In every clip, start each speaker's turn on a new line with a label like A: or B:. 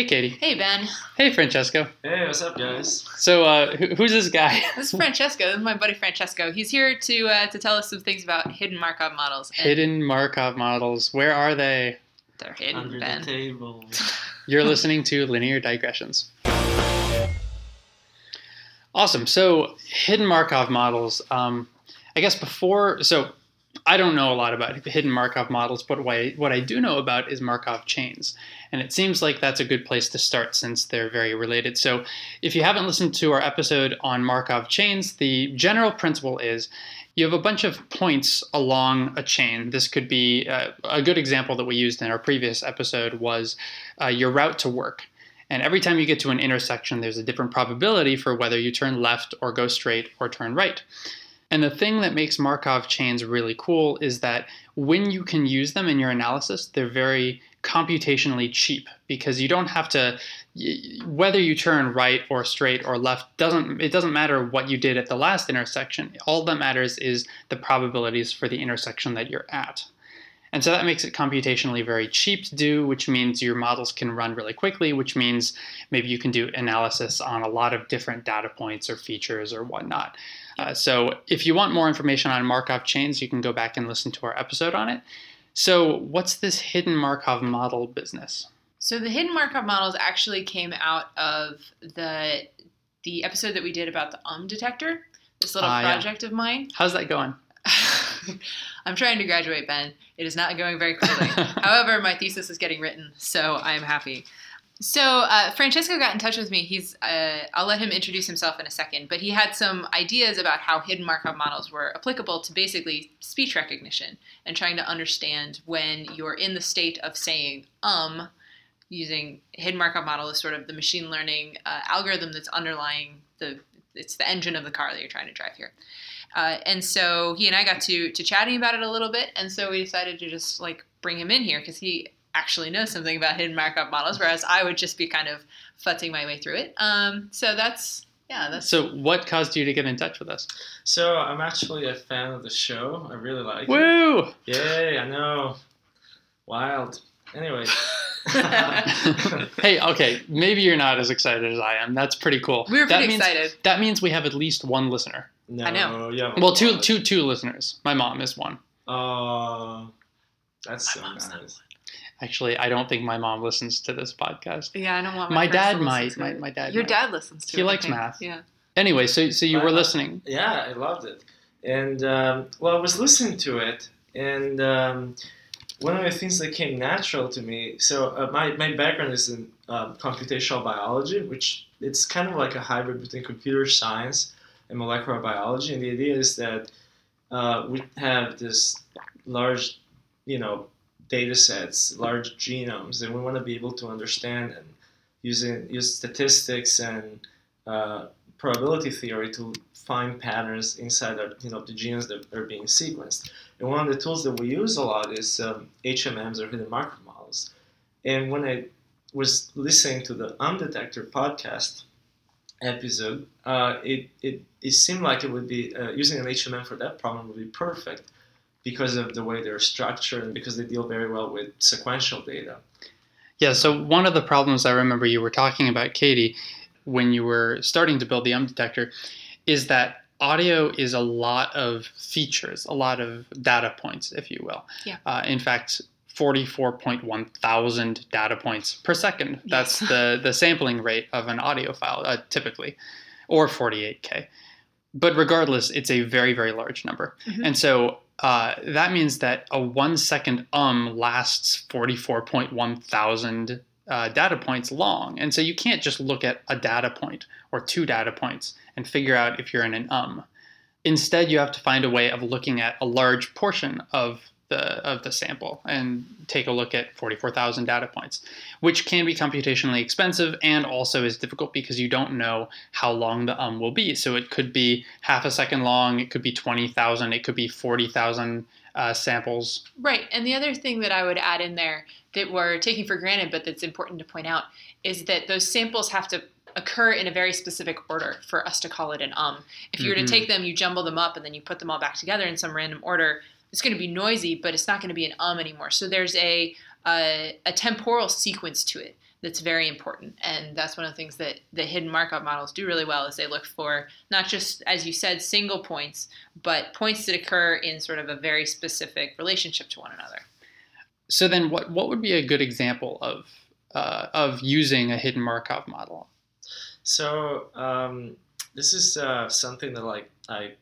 A: Hey, Katie.
B: Hey, Ben.
A: Hey, Francesco.
C: Hey, what's up, guys?
A: So, uh, who, who's this guy?
B: This is Francesco. This is my buddy Francesco. He's here to uh, to tell us some things about hidden Markov models. And
A: Hidden Markov models. Where are they?
B: They're hidden,
C: Under
B: Ben.
C: the table.
A: You're listening to Linear Digressions. Awesome. So, hidden Markov models. Um, I guess before, so I don't know a lot about hidden Markov models, but what I, do know about is Markov chains. And it seems like that's a good place to start since they're very related. So, if you haven't listened to our episode on Markov chains, the general principle is you have a bunch of points along a chain. This could be uh, a good example that we used in our previous episode was uh, your route to work. And every time you get to an intersection, there's a different probability for whether you turn left or go straight or turn right. And the thing that makes Markov chains really cool is that when you can use them in your analysis, they're very computationally cheap because you don't have to whether you turn right or straight or left doesn't it doesn't matter what you did at the last intersection all that matters is the probabilities for the intersection that you're at and so that makes it computationally very cheap to do, which means your models can run really quickly, which means maybe you can do analysis on a lot of different data points or features or whatnot. Uh, so if you want more information on Markov chains, you can go back and listen to our episode on it. So, what's this hidden Markov model business?
B: So the hidden Markov models actually came out of the the episode that we did about the um detector. This little
A: yeah.
B: project of mine.
A: How's that going?
B: I'm trying to graduate, Ben. It is not going very quickly. However, my thesis is getting written, so I am happy. So uh, Francesco got in touch with me. He's uh, I'll let him introduce himself in a second, but he had some ideas about how hidden Markov models were applicable to basically speech recognition and trying to understand when you're in the state of saying um using hidden Markov model as sort of the machine learning uh, algorithm that's underlying the it's the engine of the car that you're trying to drive here. Uh, and so he and I got to to chatting about it a little bit, and so we decided to just like bring him in here because he actually knows something about hidden Markov models, whereas I would just be kind of futzing my way through it. Um, so that's yeah, that's
A: So, what caused you to get in touch with us?
C: So, I'm actually a fan of the show. I really like it.
A: Woo!
C: Yay, I know. Wild. Anyway.
A: hey, okay, maybe you're not as excited as I am. That's pretty cool.
B: we were
A: that
B: pretty
A: means,
B: excited.
A: That means we have at least one listener.
C: no,
B: I know.
C: Yeah,
A: Well, two, two, two listeners. My mom is one.
C: Uh, that's so
B: My mom's not
C: nice.
A: Actually, I don't think my mom listens to this podcast.
B: Yeah, I don't want
A: My
B: parents
A: dad
B: to
A: might.
B: to
A: My-
B: it.
A: my dad
B: Your
A: might.
B: dad listens to
A: He
B: it. I
A: likes math.
B: Yeah.
A: Anyway, so so you were
C: Uh,
A: listening.
C: Yeah, I loved it. And, um, well, I was listening to it, and um, one of the things that came natural to me so, uh, my, my background is in um, computational biology, which it's kind of like a hybrid between computer science and molecular biology. And the idea is that uh, we have this large, you know, data sets, large genomes, and we want to be able to understand and using use statistics and uh, probability theory to find patterns inside our, you know, the genes that are being sequenced. And one of the tools that we use a lot is um, HMMs or hidden Markov models. And when I was listening to the Undetector podcast episode, uh, it, it, it seemed like it would be uh, using an HMM for that problem would be perfect because of the way they're structured and because they deal very well with sequential data.
A: Yeah. So one of the problems I remember you were talking about, Katie, when you were starting to build the um detector, is that audio is a lot of features, a lot of data points, if you will.
B: Yeah.
A: Uh, in fact. 44.1 thousand data points per second. That's
B: Yes.
A: the, the sampling rate of an audio file, uh, typically, or 48K. But regardless, it's a very, very large number.
B: Mhm.
A: And so uh, that means that a one second um lasts 44.1 thousand uh, data points long. And so you can't just look at a data point or two data points and figure out if you're in an um. Instead, you have to find a way of looking at a large portion of the of the sample and take a look at 44,000 data points, which can be computationally expensive and also is difficult because you don't know how long the um will be. So it could be half a second long, it could be 20,000, it could be 40,000 uh, samples.
B: Right. And the other thing that I would add in there that we're taking for granted, but that's important to point out, is that those samples have to occur in a very specific order for us to call it an um. If you were to take them, you jumble them up, and then you put them all back together in some random order, it's going to be noisy, but it's not going to be an um anymore. So there's a, a, a temporal sequence to it that's very important and that's one of the things that the hidden markov models do really well is they look for not just as you said single points but points that occur in sort of a very specific relationship to one another
A: so then what what would be a good example of uh, of using a hidden markov model
C: so um, this is uh, something that like i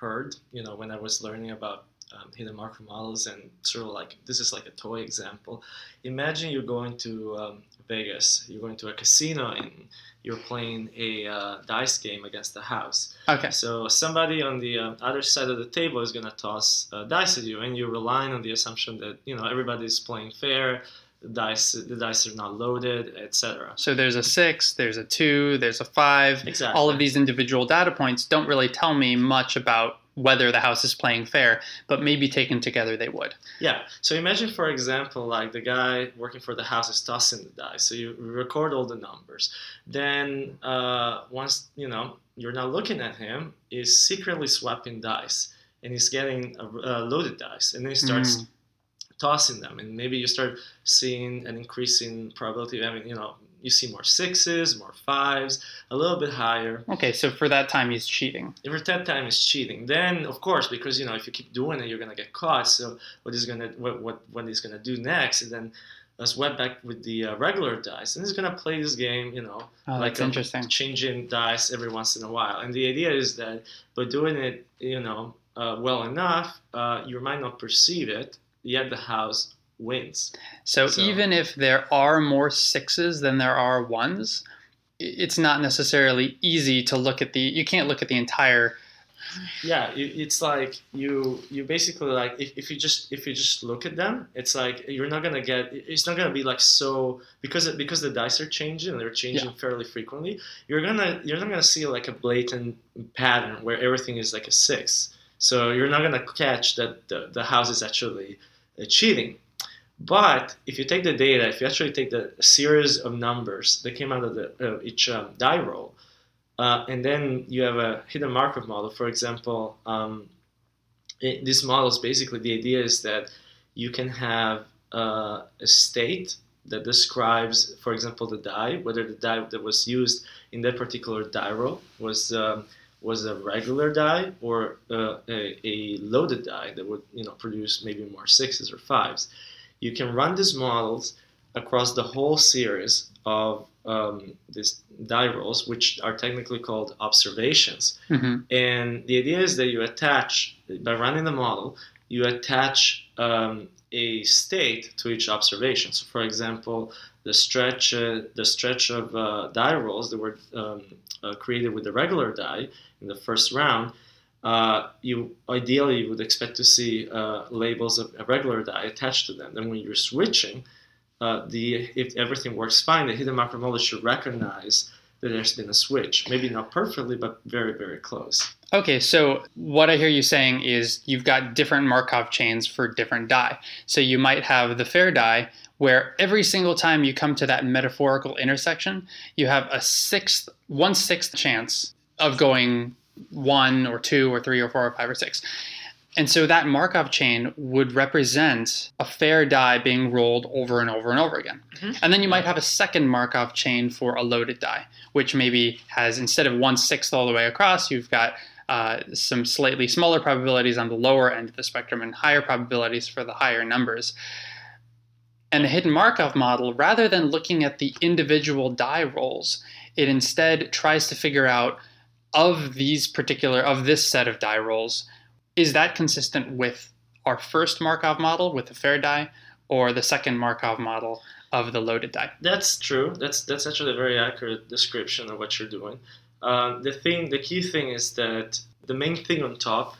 C: heard you know when i was learning about um, hidden Markov models and sort of like this is like a toy example. Imagine you're going to um, Vegas, you're going to a casino and you're playing a uh, dice game against the house.
A: Okay.
C: So somebody on the uh, other side of the table is going to toss uh, dice at you, and you're relying on the assumption that you know everybody's playing fair. The dice, the dice are not loaded, etc.
A: So there's a six, there's a two, there's a five.
C: Exactly.
A: All of these individual data points don't really tell me much about whether the house is playing fair, but maybe taken together they would.
C: Yeah. So imagine, for example, like the guy working for the house is tossing the dice. So you record all the numbers. Then uh, once you know you're not looking at him, is secretly swapping dice, and he's getting a, a loaded dice, and then he starts.
A: Mm.
C: Tossing them, and maybe you start seeing an increasing probability. of having you know, you see more sixes, more fives, a little bit higher.
A: Okay, so for that time he's cheating.
C: Every that time he's cheating. Then, of course, because you know if you keep doing it, you're gonna get caught. So what he's gonna what what, what he's gonna do next is then let's sweat back with the uh, regular dice, and he's gonna play this game, you know,
A: Oh,
C: like
A: interesting.
C: changing dice every once in a while. And the idea is that by doing it, you know, uh, well enough, uh, you might not perceive it, yet the house wins.
A: So,
C: So-
A: even if there are more sixes than there are ones, it's not necessarily easy to look at the. You can't look at the entire.
C: yeah it- it's like you you basically like if, if you just if you just look at them it's like you're not gonna get it's not gonna be like so because it, because the dice are changing and they're changing fairly frequently you're gonna you're not gonna see like a blatant pattern where everything is like a six so you're not gonna catch that the, the house is actually uh, cheating but if you take the data if you actually take the series of numbers that came out of the, uh, each um, die roll uh, and then you have a hidden Markov model. For example, um, these models basically the idea is that you can have uh, a state that describes, for example, the die, whether the die that was used in that particular die roll was um, was a regular die or uh, a, a loaded die that would you know produce maybe more sixes or fives. You can run these models across the whole series of um, these die rolls, which are technically called observations.
A: hmm
C: And the idea is that you attach, by running the model, you attach um, a state to each observation. So, for example, the stretch, uh, the stretch of uh, die rolls that were um, uh, created with the regular die in the first round, uh, you ideally would expect to see uh, labels of a regular die attached to them. Then, when you're switching, uh, the if everything works fine, the hidden Markov model should recognize that there's been a switch. Maybe not perfectly, but very, very close.
A: Okay, so what I hear you saying is you've got different Markov chains for different die. So you might have the fair die where every single time you come to that metaphorical intersection, you have a sixth, one sixth chance of going one or two or three or four or five or six. And so that Markov chain would represent a fair die being rolled over and over and over again.
C: Mhm.
A: And then you might have a second Markov chain for a loaded die, which maybe has instead of one sixth all the way across, you've got uh, some slightly smaller probabilities on the lower end of the spectrum and higher probabilities for the higher numbers. And the hidden Markov model, rather than looking at the individual die rolls, it instead tries to figure out of these particular, of this set of die rolls, is that consistent with our first Markov model with the fair die or the second Markov model of the loaded die?
C: That's true. That's that's actually a very accurate description of what you're doing. Um, the thing, the key thing is that the main thing on top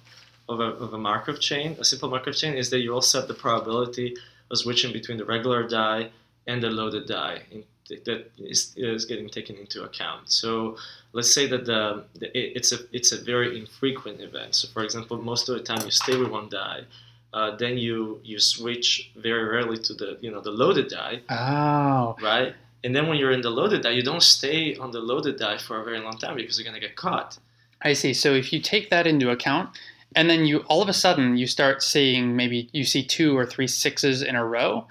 C: of a, of a Markov chain, a simple Markov chain, is that you also have the probability of switching between the regular die and the loaded die in, that is, is getting taken into account. So let's say that the, the it, it's a it's a very infrequent event. So for example, most of the time you stay with one die. Uh, then you you switch very rarely to the you know the loaded die,
A: Oh,
C: right? And then when you're in the loaded die, you don't stay on the loaded die for a very long time because you're gonna get caught.
A: I see. So if you take that into account, and then you all of a sudden you start seeing maybe you see two or three sixes in a row,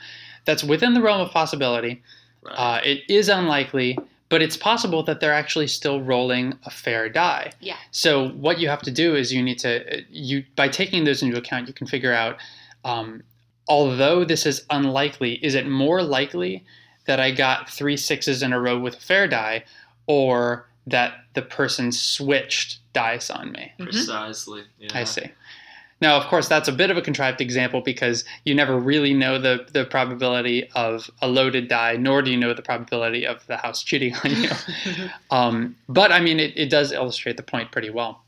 A: that's within the realm of possibility.
C: Right.
A: Uh, it is unlikely, but it's possible that they're actually still rolling a fair die.
B: Yeah.
A: So what you have to do is you need to you by taking those into account, you can figure out. Um, although this is unlikely, is it more likely that I got three sixes in a row with a fair die, or that the person switched dice on me?
B: Mhm.
C: Precisely. Yeah.
A: I see. Now, of course, that's a bit of a contrived example because you never really know the, the probability of a loaded die, nor do you know the probability of the house cheating on you. um, but I mean, it, it does illustrate the point pretty well.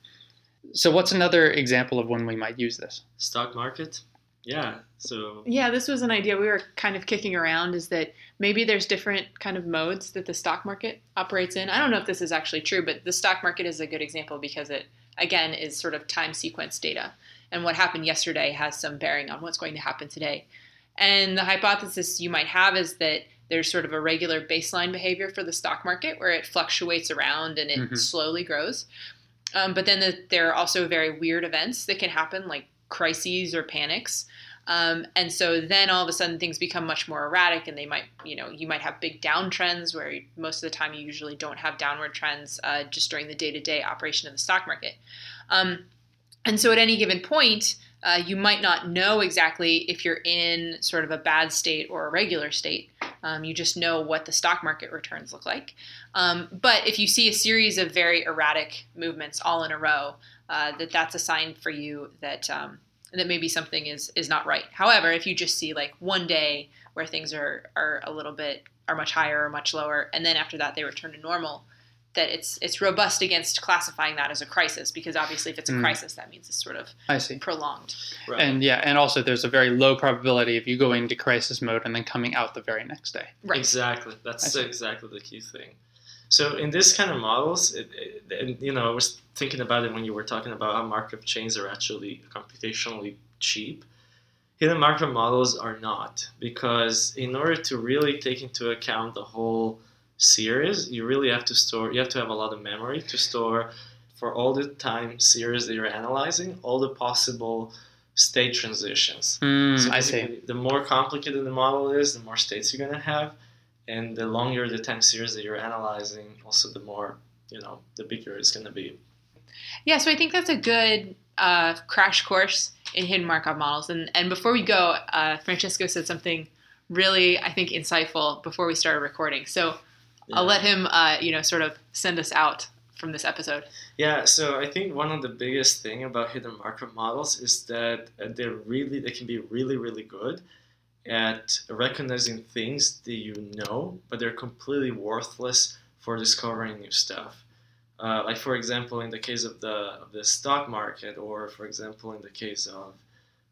A: So, what's another example of when we might use this?
C: Stock market. Yeah. So
B: Yeah, this was an idea we were kind of kicking around is that maybe there's different kind of modes that the stock market operates in. I don't know if this is actually true, but the stock market is a good example because it again is sort of time sequence data. And what happened yesterday has some bearing on what's going to happen today. And the hypothesis you might have is that there's sort of a regular baseline behavior for the stock market where it fluctuates around and it
A: Mhm.
B: slowly grows. Um, but then the, there are also very weird events that can happen, like crises or panics. Um, and so then all of a sudden things become much more erratic, and they might, you know, you might have big downtrends where most of the time you usually don't have downward trends uh, just during the day to day operation of the stock market. Um, and so at any given point, uh, you might not know exactly if you're in sort of a bad state or a regular state. Um, you just know what the stock market returns look like. Um, but if you see a series of very erratic movements all in a row, uh, that that's a sign for you that um, that maybe something is is not right. However, if you just see like one day where things are are a little bit are much higher or much lower, and then after that they return to normal, that it's it's robust against classifying that as a crisis because obviously if it's a
A: Mm.
B: crisis that means it's sort of
A: I see.
B: prolonged.
C: right.
A: And yeah, and also there's a very low probability of you going into crisis mode and then coming out the very next day.
B: Right.
C: Exactly. That's exactly the key thing. So in this kind of models, it, it, and you know, I was thinking about it when you were talking about how Markov chains are actually computationally cheap. Hidden Markov models are not because in order to really take into account the whole series, you really have to store. You have to have a lot of memory to store for all the time series that you're analyzing, all the possible state transitions.
A: Hmm,
C: So
A: I see.
C: The more complicated the model is, the more states you're going to have, and the longer the time series that you're analyzing, also the more you know, the bigger it's going to be.
B: Yeah, so I think that's a good uh, crash course in hidden Markov models. And and before we go, uh, Francesco said something really, I think, insightful before we started recording. So I'll let him, uh, you know, sort of send us out from this episode.
C: Yeah, so I think one of the biggest thing about hidden Markov models is that uh, they're really they can be really really good at recognizing things that you know, but they're completely worthless for discovering new stuff. Uh, like for example, in the case of the of the stock market, or for example, in the case of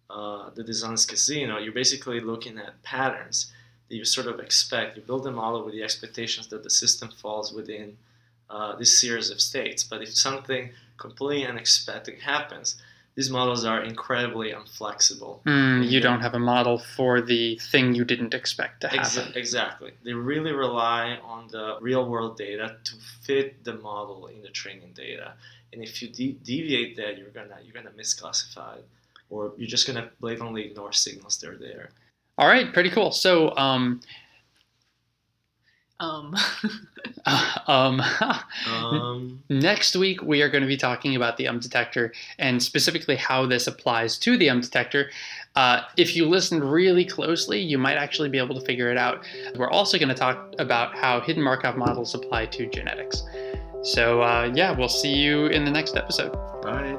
C: uh, the dishonest casino, you're basically looking at patterns that you sort of expect. You build a model with the expectations that the system falls within uh, this series of states. But if something completely unexpected happens, these models are incredibly unflexible.
A: Hmm, you don't have a model for the thing you didn't expect to happen.
C: Exa- exactly. They really rely on the real world data to fit the model in the training data. And if you de- deviate that, you're gonna you're gonna misclassify, it, or you're just gonna blatantly ignore signals that are there.
A: All right, pretty cool. So, um,
B: Um,
A: um,
C: Um,
A: next week we are going to be talking about the um detector and specifically how this applies to the um detector. Uh, if you listened really closely, you might actually be able to figure it out. We're also going to talk about how hidden Markov models apply to genetics. So, uh, yeah, we'll see you in the next episode.
C: right.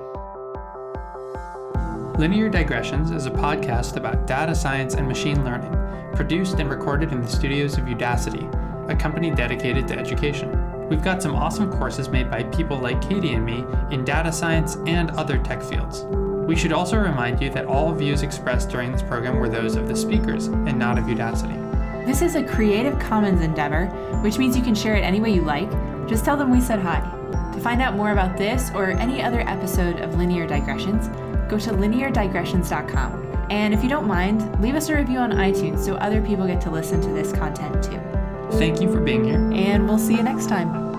A: Linear Digressions is a podcast about data science and machine learning, produced and recorded in the studios of Udacity, a company dedicated to education. We've got some awesome courses made by people like Katie and me in data science and other tech fields. We should also remind you that all views expressed during this program were those of the speakers and not of Udacity.
D: This is a Creative Commons endeavor, which means you can share it any way you like. Just tell them we said hi. To find out more about this or any other episode of Linear Digressions, go to lineardigressions.com. And if you don't mind, leave us a review on iTunes so other people get to listen to this content too.
A: Thank you for being here.
D: And we'll see you next time.